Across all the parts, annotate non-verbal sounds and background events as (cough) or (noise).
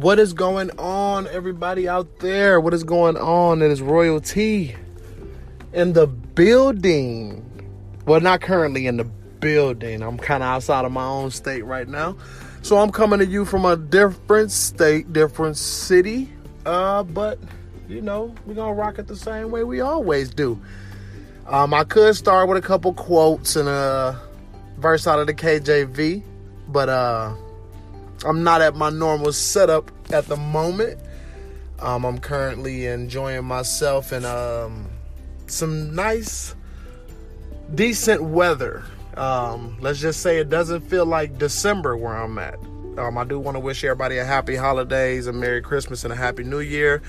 What is going on, everybody out there? What is going on? It is royalty in the building. Well, not currently in the building. I'm kind of outside of my own state right now. So I'm coming to you from a different state, different city. Uh, but you know, we're gonna rock it the same way we always do. Um, I could start with a couple quotes and a verse out of the KJV, but uh I'm not at my normal setup at the moment. Um, I'm currently enjoying myself in um, some nice, decent weather. Um, let's just say it doesn't feel like December where I'm at. Um, I do want to wish everybody a happy holidays, a Merry Christmas, and a Happy New Year.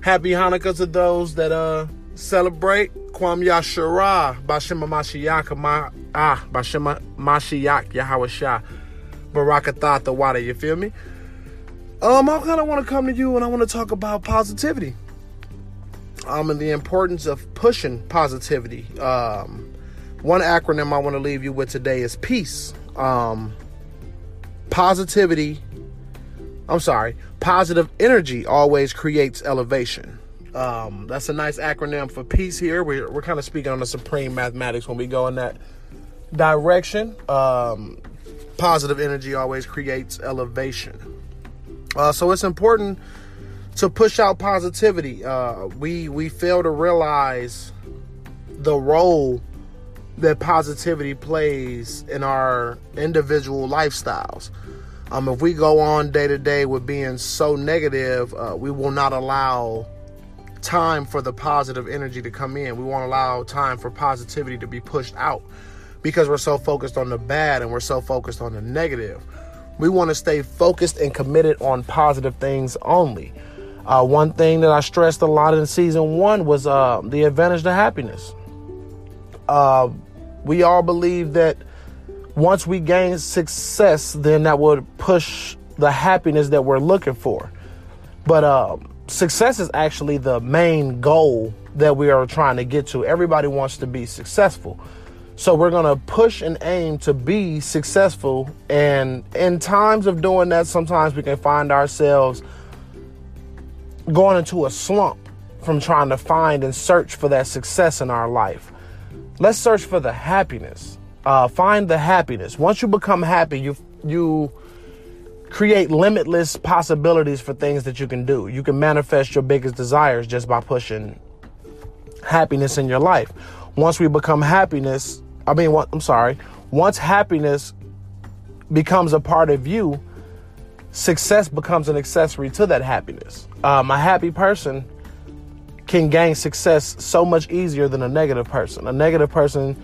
Happy Hanukkah to those that uh, celebrate. Kwam Yashara, Bashima Mashiach, Ma, ah, Bashima Mashiach, Yahweh Shah. Barakatha the water, you feel me? Um, I kind of want to come to you and I want to talk about positivity. Um, and the importance of pushing positivity. Um, one acronym I want to leave you with today is peace. Um, positivity, I'm sorry, positive energy always creates elevation. Um, that's a nice acronym for peace here. We're, we're kind of speaking on the supreme mathematics when we go in that direction. Um, positive energy always creates elevation. Uh, so it's important to push out positivity. Uh, we we fail to realize the role that positivity plays in our individual lifestyles. Um, if we go on day to day with being so negative, uh, we will not allow time for the positive energy to come in. We won't allow time for positivity to be pushed out because we're so focused on the bad and we're so focused on the negative. We want to stay focused and committed on positive things only. Uh, one thing that I stressed a lot in season one was uh, the advantage to happiness. Uh, we all believe that once we gain success, then that would push the happiness that we're looking for. But uh, success is actually the main goal that we are trying to get to. Everybody wants to be successful. So we're going to push and aim to be successful. And in times of doing that, sometimes we can find ourselves going into a slump from trying to find and search for that success in our life. Let's search for the happiness. Uh, find the happiness. Once you become happy, you you create limitless possibilities for things that you can do. You can manifest your biggest desires just by pushing happiness in your life. Once we become happiness, I mean, I'm sorry. Once happiness becomes a part of you, success becomes an accessory to that happiness. Um, a happy person can gain success so much easier than a negative person. A negative person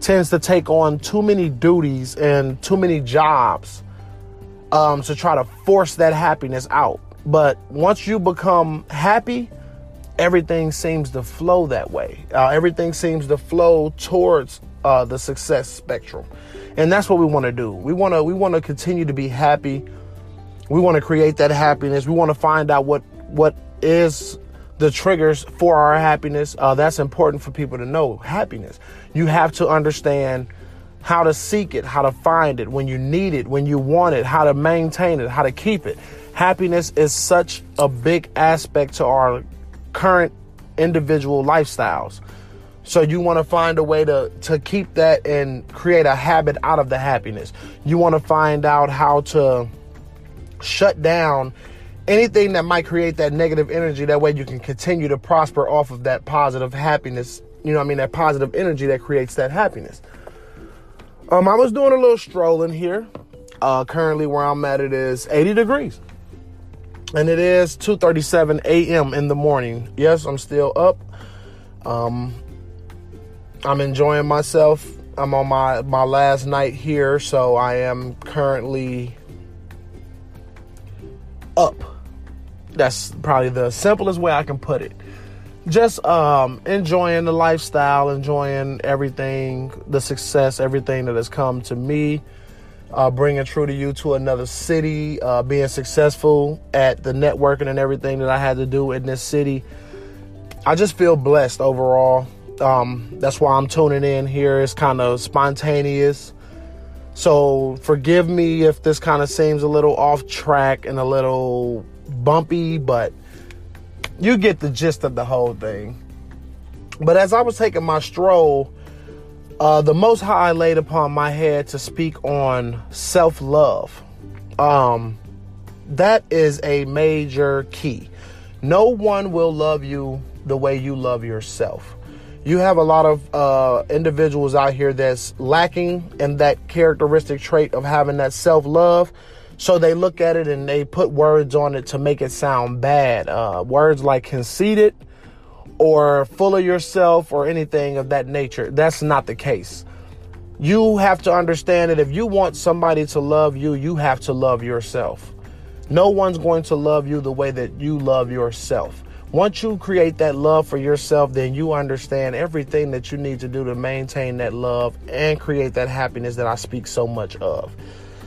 tends to take on too many duties and too many jobs um, to try to force that happiness out. But once you become happy, everything seems to flow that way. Uh, everything seems to flow towards uh, the success spectrum, and that's what we want to do. We want to we want to continue to be happy. We want to create that happiness. We want to find out what what is the triggers for our happiness. Uh, that's important for people to know. Happiness. You have to understand how to seek it, how to find it when you need it, when you want it, how to maintain it, how to keep it. Happiness is such a big aspect to our current individual lifestyles. So you want to find a way to to keep that and create a habit out of the happiness. You want to find out how to shut down anything that might create that negative energy. That way you can continue to prosper off of that positive happiness. You know what I mean? That positive energy that creates that happiness. Um, I was doing a little strolling here. Uh, currently where I'm at it is 80 degrees. And it is 2:37 a.m. in the morning. Yes, I'm still up. Um, I'm enjoying myself. I'm on my my last night here, so I am currently up. That's probably the simplest way I can put it. Just um, enjoying the lifestyle, enjoying everything, the success, everything that has come to me. Uh, bringing True to You to another city, uh, being successful at the networking and everything that I had to do in this city. I just feel blessed overall. Um, that's why I'm tuning in here. It's kind of spontaneous. So forgive me if this kind of seems a little off track and a little bumpy, but you get the gist of the whole thing. But as I was taking my stroll, uh, the Most High laid upon my head to speak on self love. Um, that is a major key. No one will love you the way you love yourself. You have a lot of uh, individuals out here that's lacking in that characteristic trait of having that self love. So they look at it and they put words on it to make it sound bad. Uh, words like conceited or full of yourself or anything of that nature. That's not the case. You have to understand that if you want somebody to love you, you have to love yourself. No one's going to love you the way that you love yourself. Once you create that love for yourself, then you understand everything that you need to do to maintain that love and create that happiness that I speak so much of.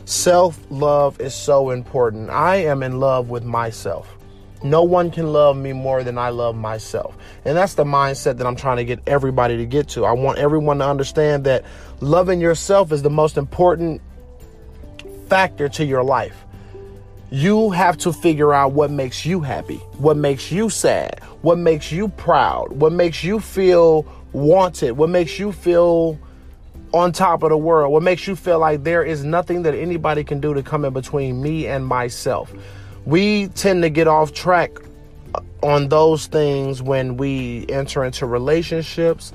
Self love is so important. I am in love with myself. No one can love me more than I love myself. And that's the mindset that I'm trying to get everybody to get to. I want everyone to understand that loving yourself is the most important factor to your life. You have to figure out what makes you happy, what makes you sad, what makes you proud, what makes you feel wanted, what makes you feel on top of the world, what makes you feel like there is nothing that anybody can do to come in between me and myself we tend to get off track on those things when we enter into relationships.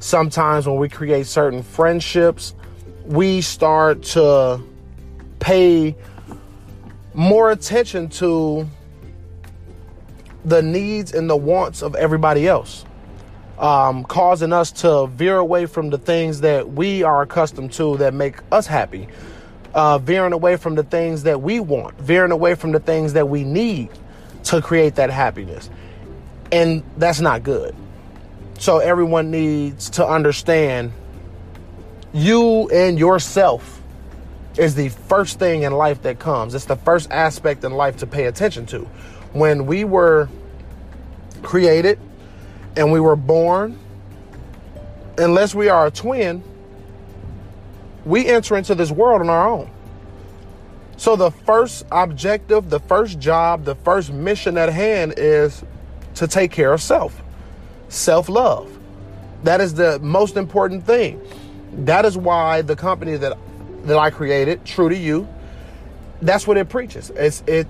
Sometimes when we create certain friendships, we start to pay more attention to the needs and the wants of everybody else, um, causing us to veer away from the things that we are accustomed to that make us happy uh, veering away from the things that we want, veering away from the things that we need to create that happiness. And that's not good. So everyone needs to understand you and yourself is the first thing in life that comes. It's the first aspect in life to pay attention to. When we were created and we were born, unless we are a twin, we enter into this world on our own. So the first objective, the first job, the first mission at hand is to take care of self. Self-love. That is the most important thing. That is why the company that that I created, True to You, that's what it preaches. It's it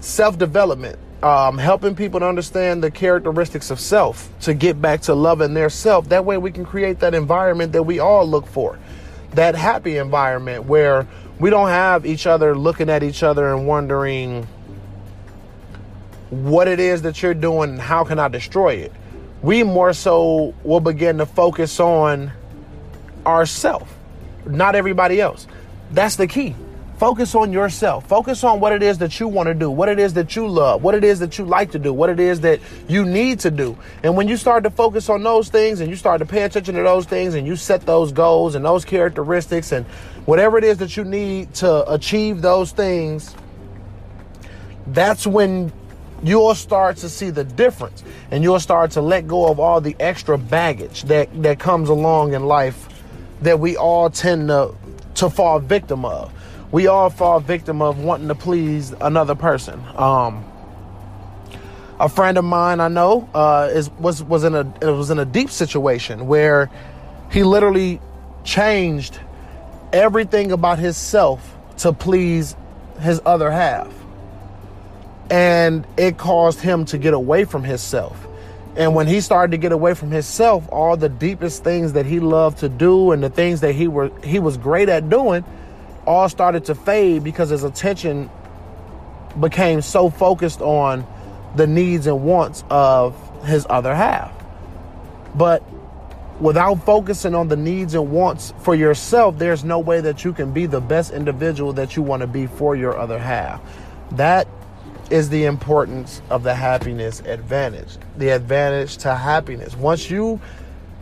self-development, um, helping people to understand the characteristics of self, to get back to loving their self. That way we can create that environment that we all look for that happy environment where we don't have each other looking at each other and wondering what it is that you're doing and how can I destroy it. We more so will begin to focus on ourselves, not everybody else. That's the key. Focus on yourself. Focus on what it is that you want to do, what it is that you love, what it is that you like to do, what it is that you need to do. And when you start to focus on those things and you start to pay attention to those things and you set those goals and those characteristics and whatever it is that you need to achieve those things, that's when you'll start to see the difference and you'll start to let go of all the extra baggage that, that comes along in life that we all tend to, to fall victim of we all fall victim of wanting to please another person. Um, a friend of mine I know uh, is was was in a was in a deep situation where he literally changed everything about himself to please his other half. And it caused him to get away from himself. And when he started to get away from himself, all the deepest things that he loved to do and the things that he were he was great at doing, all started to fade because his attention became so focused on the needs and wants of his other half. But without focusing on the needs and wants for yourself, there's no way that you can be the best individual that you want to be for your other half. That is the importance of the happiness advantage, the advantage to happiness. Once you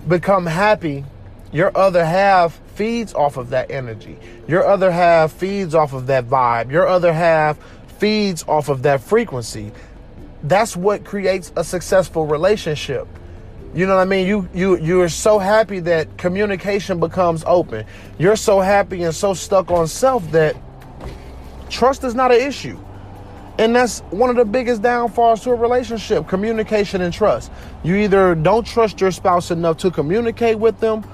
become happy, your other half feeds off of that energy. Your other half feeds off of that vibe. Your other half feeds off of that frequency. That's what creates a successful relationship. You know what I mean? You you you're so happy that communication becomes open. You're so happy and so stuck on self that trust is not an issue. And that's one of the biggest downfalls to a relationship communication and trust. You either don't trust your spouse enough to communicate with them,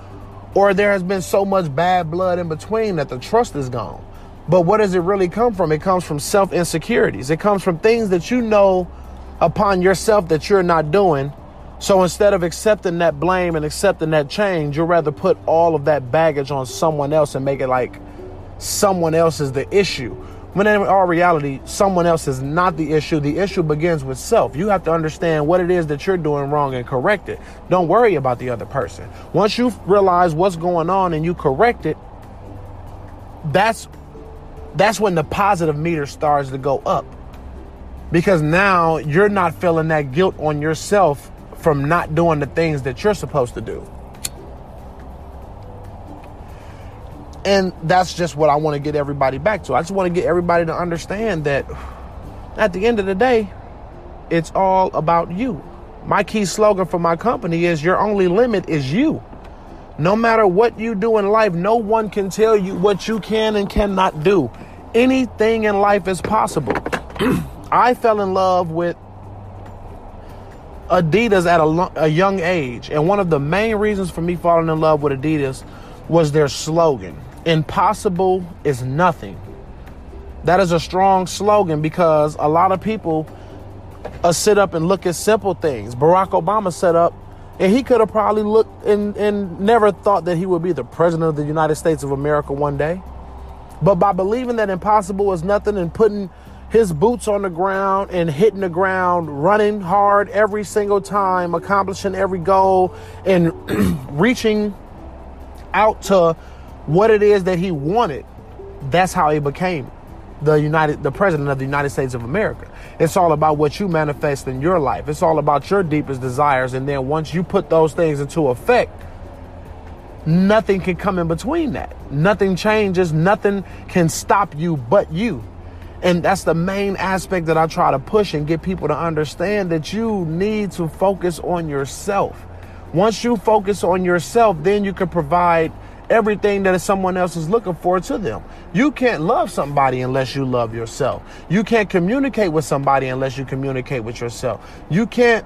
or there has been so much bad blood in between that the trust is gone. But what does it really come from? It comes from self insecurities, it comes from things that you know upon yourself that you're not doing. So instead of accepting that blame and accepting that change, you'd rather put all of that baggage on someone else and make it like someone else is the issue. When in all reality, someone else is not the issue. The issue begins with self. You have to understand what it is that you're doing wrong and correct it. Don't worry about the other person. Once you realize what's going on and you correct it, that's that's when the positive meter starts to go up. Because now you're not feeling that guilt on yourself from not doing the things that you're supposed to do. And that's just what I want to get everybody back to. I just want to get everybody to understand that at the end of the day, it's all about you. My key slogan for my company is your only limit is you. No matter what you do in life, no one can tell you what you can and cannot do. Anything in life is possible. (clears throat) I fell in love with Adidas at a, a, young age. And one of the main reasons for me falling in love with Adidas was their slogan impossible is nothing. That is a strong slogan because a lot of people uh, sit up and look at simple things. Barack Obama set up, and he could have probably looked and, and never thought that he would be the president of the United States of America one day. But by believing that impossible is nothing and putting his boots on the ground and hitting the ground, running hard every single time, accomplishing every goal, and (clears throat) reaching out to what it is that he wanted, that's how he became the United the president of the United States of America. It's all about what you manifest in your life. It's all about your deepest desires and then once you put those things into effect, nothing can come in between that. Nothing changes, nothing can stop you but you. And that's the main aspect that I try to push and get people to understand that you need to focus on yourself. Once you focus on yourself, then you can provide everything that someone else is looking for to them. You can't love somebody unless you love yourself. You can't communicate with somebody unless you communicate with yourself. You can't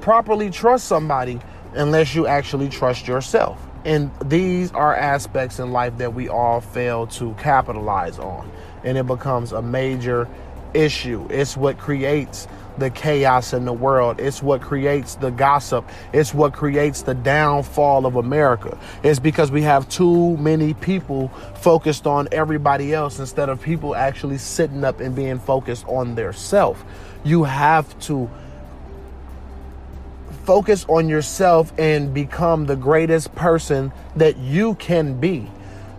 properly trust somebody unless you actually trust yourself. And these are aspects in life that we all fail to capitalize on. And it becomes a major issue. It's what creates the chaos in the world. It's what creates the gossip. It's what creates the downfall of America. It's because we have too many people focused on everybody else instead of people actually sitting up and being focused on their self. You have to focus on yourself and become the greatest person that you can be.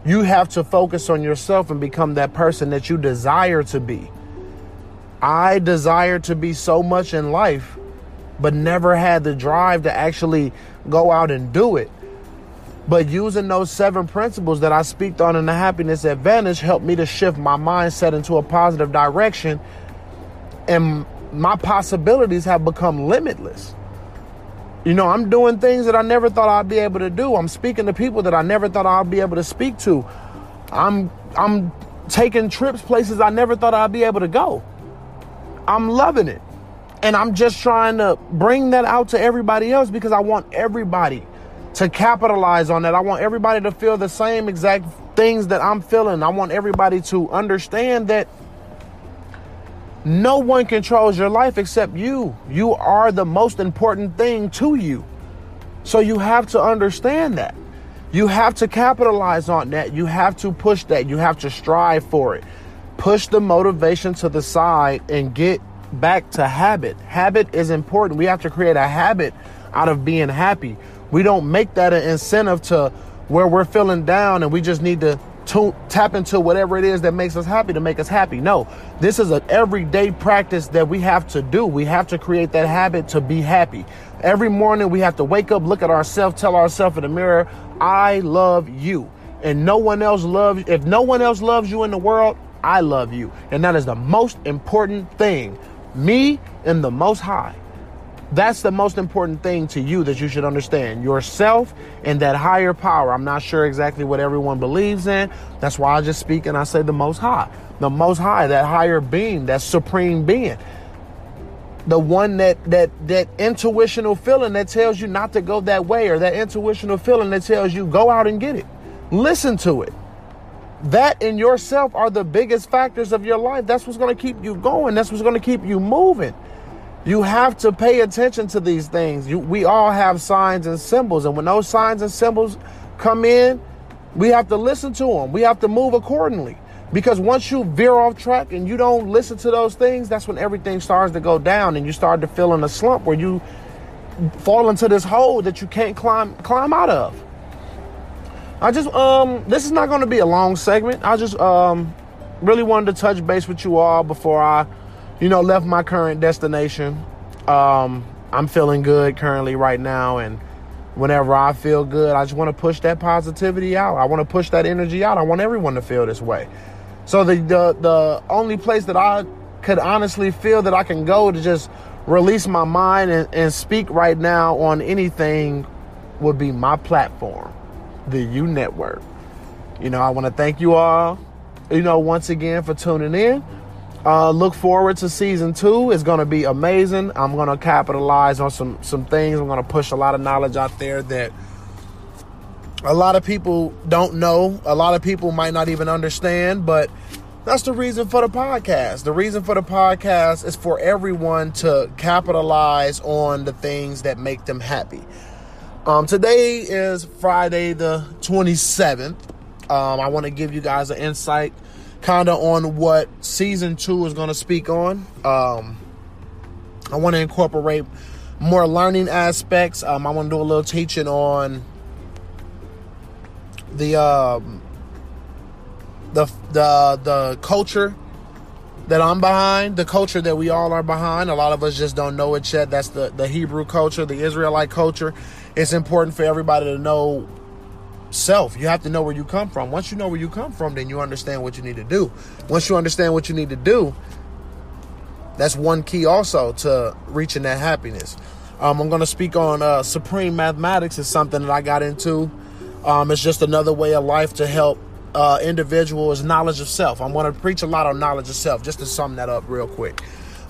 You have to focus on yourself and become that person that you desire to be. I desired to be so much in life, but never had the drive to actually go out and do it. But using those seven principles that I speak on in the happiness advantage helped me to shift my mindset into a positive direction. And my possibilities have become limitless. You know, I'm doing things that I never thought I'd be able to do. I'm speaking to people that I never thought I'd be able to speak to. I'm I'm taking trips places I never thought I'd be able to go. I'm loving it. And I'm just trying to bring that out to everybody else because I want everybody to capitalize on that. I want everybody to feel the same exact things that I'm feeling. I want everybody to understand that no one controls your life except you. You are the most important thing to you. So you have to understand that. You have to capitalize on that. You have to push that. You have to strive for it push the motivation to the side and get back to habit. Habit is important. We have to create a habit out of being happy. We don't make that an incentive to where we're feeling down and we just need to, tap into whatever it is that makes us happy to make us happy. No, this is an everyday practice that we have to do. We have to create that habit to be happy. Every morning we have to wake up, look at ourselves, tell ourselves in the mirror, I love you. And no one else loves if no one else loves you in the world, I love you. And that is the most important thing. Me and the Most High. That's the most important thing to you that you should understand yourself and that higher power. I'm not sure exactly what everyone believes in. That's why I just speak and I say the most high. The most high, that higher being, that supreme being. The one that that that intuitional feeling that tells you not to go that way, or that intuitional feeling that tells you go out and get it. Listen to it. That in yourself are the biggest factors of your life. That's what's going to keep you going. That's what's going to keep you moving. You have to pay attention to these things. You, we all have signs and symbols, and when those signs and symbols come in, we have to listen to them. We have to move accordingly. Because once you veer off track and you don't listen to those things, that's when everything starts to go down and you start to feel in a slump where you fall into this hole that you can't climb climb out of. I just um this is not going to be a long segment. I just um really wanted to touch base with you all before I you know, left my current destination. Um, I'm feeling good currently right now, and whenever I feel good, I just want to push that positivity out. I want to push that energy out. I want everyone to feel this way. So the the the only place that I could honestly feel that I can go to just release my mind and, and speak right now on anything would be my platform, the U Network. You know, I want to thank you all, you know, once again for tuning in. Uh, look forward to season two. It's going to be amazing. I'm going to capitalize on some some things. I'm going to push a lot of knowledge out there that a lot of people don't know. A lot of people might not even understand, but that's the reason for the podcast. The reason for the podcast is for everyone to capitalize on the things that make them happy. Um, today is Friday the 27th. Um, I want to give you guys an insight kind of on what season two is going to speak on. Um, I want to incorporate more learning aspects. Um, I want to do a little teaching on the um, the the the culture that I'm behind, the culture that we all are behind. A lot of us just don't know it yet. That's the the Hebrew culture, the Israelite culture. It's important for everybody to know self. You have to know where you come from. Once you know where you come from, then you understand what you need to do. Once you understand what you need to do, that's one key also to reaching that happiness. Um, I'm going to speak on uh, supreme mathematics. is something that I got into. Um, it's just another way of life to help uh, individuals knowledge of self. I'm going to preach a lot on knowledge of self, just to sum that up real quick.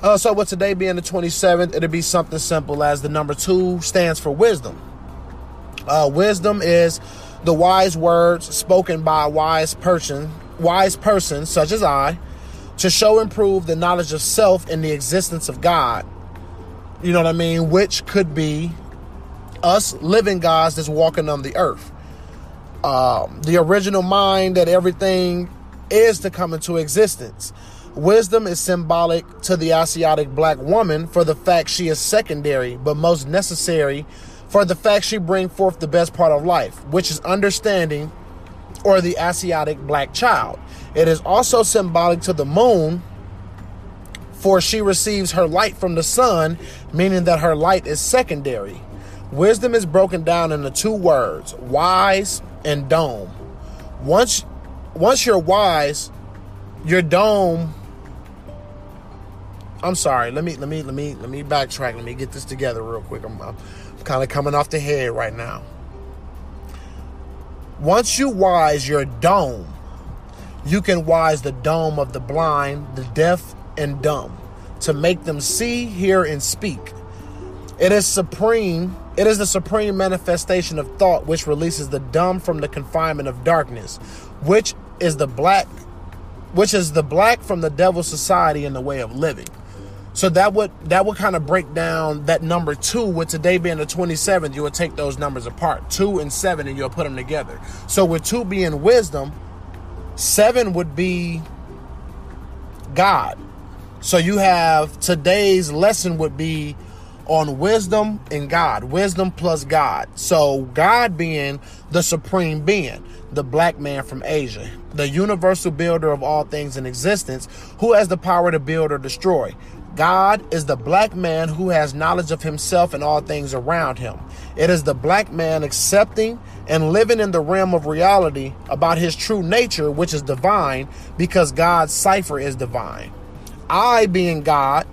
Uh, so, with today being the 27th, it'll be something simple as the number two stands for wisdom. Uh, wisdom is the wise words spoken by a wise person, wise person such as I, to show and prove the knowledge of self and the existence of God. You know what I mean? Which could be us living gods that's walking on the earth. Um, the original mind that everything is to come into existence. Wisdom is symbolic to the Asiatic black woman for the fact she is secondary but most necessary for the fact she bring forth the best part of life, which is understanding or the Asiatic black child. It is also symbolic to the moon, for she receives her light from the sun, meaning that her light is secondary. Wisdom is broken down into two words, wise and dome. Once once you're wise, your dome I'm sorry. Let me let me let me let me backtrack. Let me get this together real quick. I'm, I'm kind of coming off the head right now. Once you wise your dome, you can wise the dome of the blind, the deaf, and dumb to make them see, hear, and speak. It is supreme. It is the supreme manifestation of thought which releases the dumb from the confinement of darkness, which is the black, which is the black from the devil's society and the way of living. So that would that would kind of break down that number two. With today being the 27th, you would take those numbers apart, two and seven, and you'll put them together. So with two being wisdom, seven would be God. So you have today's lesson would be on wisdom and God, wisdom plus God. So God being the supreme being, the black man from Asia, the universal builder of all things in existence, who has the power to build or destroy. God is the black man who has knowledge of himself and all things around him. It is the black man accepting and living in the realm of reality about his true nature, which is divine, because God's cipher is divine. I, being God,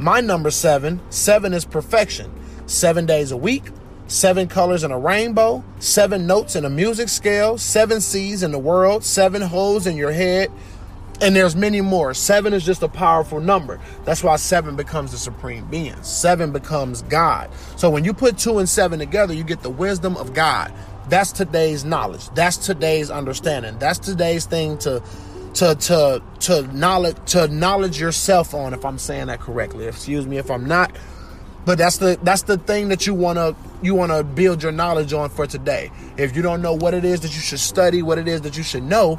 My number seven, seven is perfection. Seven days a week, seven colors in a rainbow, seven notes in a music scale, seven seas in the world, seven holes in your head, and there's many more. Seven is just a powerful number. That's why seven becomes the supreme being. Seven becomes God. So when you put two and seven together, you get the wisdom of God. That's today's knowledge. That's today's understanding. That's today's thing to to to to knowledge to knowledge yourself on if I'm saying that correctly. Excuse me if I'm not. But that's the that's the thing that you want to you want to build your knowledge on for today. If you don't know what it is that you should study, what it is that you should know,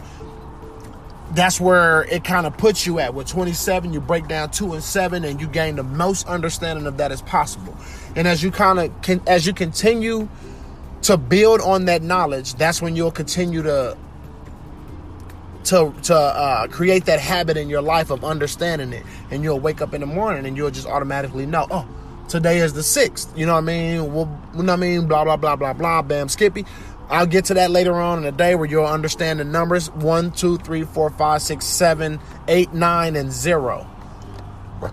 that's where it kind of puts you at. With 27, you break down 2 and 7 and you gain the most understanding of that as possible. And as you kind of can as you continue to build on that knowledge, that's when you'll continue to to to uh, create that habit in your life of understanding it, and you'll wake up in the morning and you'll just automatically know, oh, today is the sixth. You know what I mean? Well, you know what I mean? Blah blah blah blah blah. Bam, Skippy. I'll get to that later on in the day where you'll understand the numbers one, two, three, four, five, six, seven, eight, nine, and zero.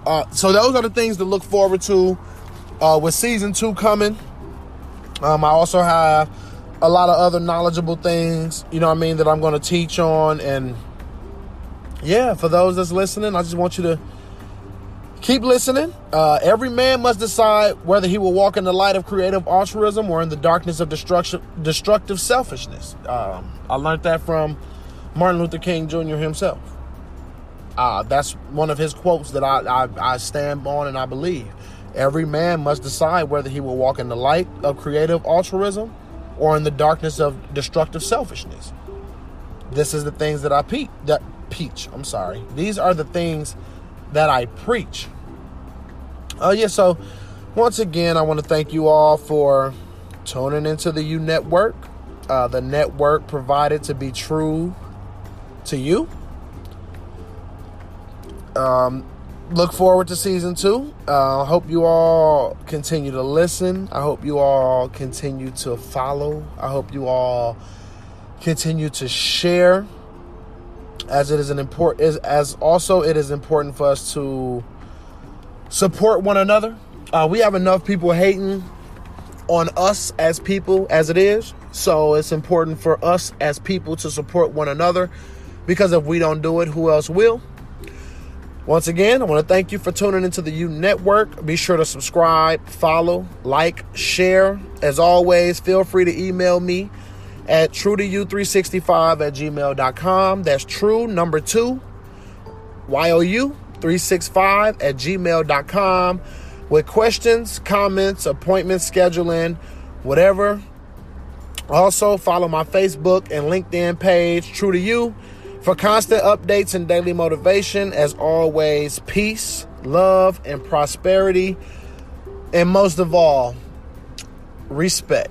Uh, so those are the things to look forward to uh, with season two coming. Um, I also have a lot of other knowledgeable things, you know what I mean, that I'm going to teach on. And yeah, for those that's listening, I just want you to keep listening. Uh, every man must decide whether he will walk in the light of creative altruism or in the darkness of destruction, destructive selfishness. Um, I learned that from Martin Luther King Jr. himself. Uh, that's one of his quotes that I, I, I stand on and I believe. Every man must decide whether he will walk in the light of creative altruism or in the darkness of destructive selfishness. This is the things that I pe- that peach. I'm sorry. These are the things that I preach. Oh uh, yeah, so once again, I want to thank you all for tuning into the U Network, uh, the network provided to be true to you. Um, look forward to season two. I uh, hope you all continue to listen. I hope you all continue to follow. I hope you all continue to share as it is an important as, as also it is important for us to support one another. Uh, we have enough people hating on us as people as it is. So it's important for us as people to support one another because if we don't do it, who else will? Once again, I want to thank you for tuning into the U Network. Be sure to subscribe, follow, like, share. As always, feel free to email me at true to you365 at gmail.com. That's true, number two, Y-O-U 365 at gmail.com with questions, comments, appointment scheduling, whatever. Also, follow my Facebook and LinkedIn page, True to You for constant updates and daily motivation, as always, peace, love, and prosperity. And most of all, respect.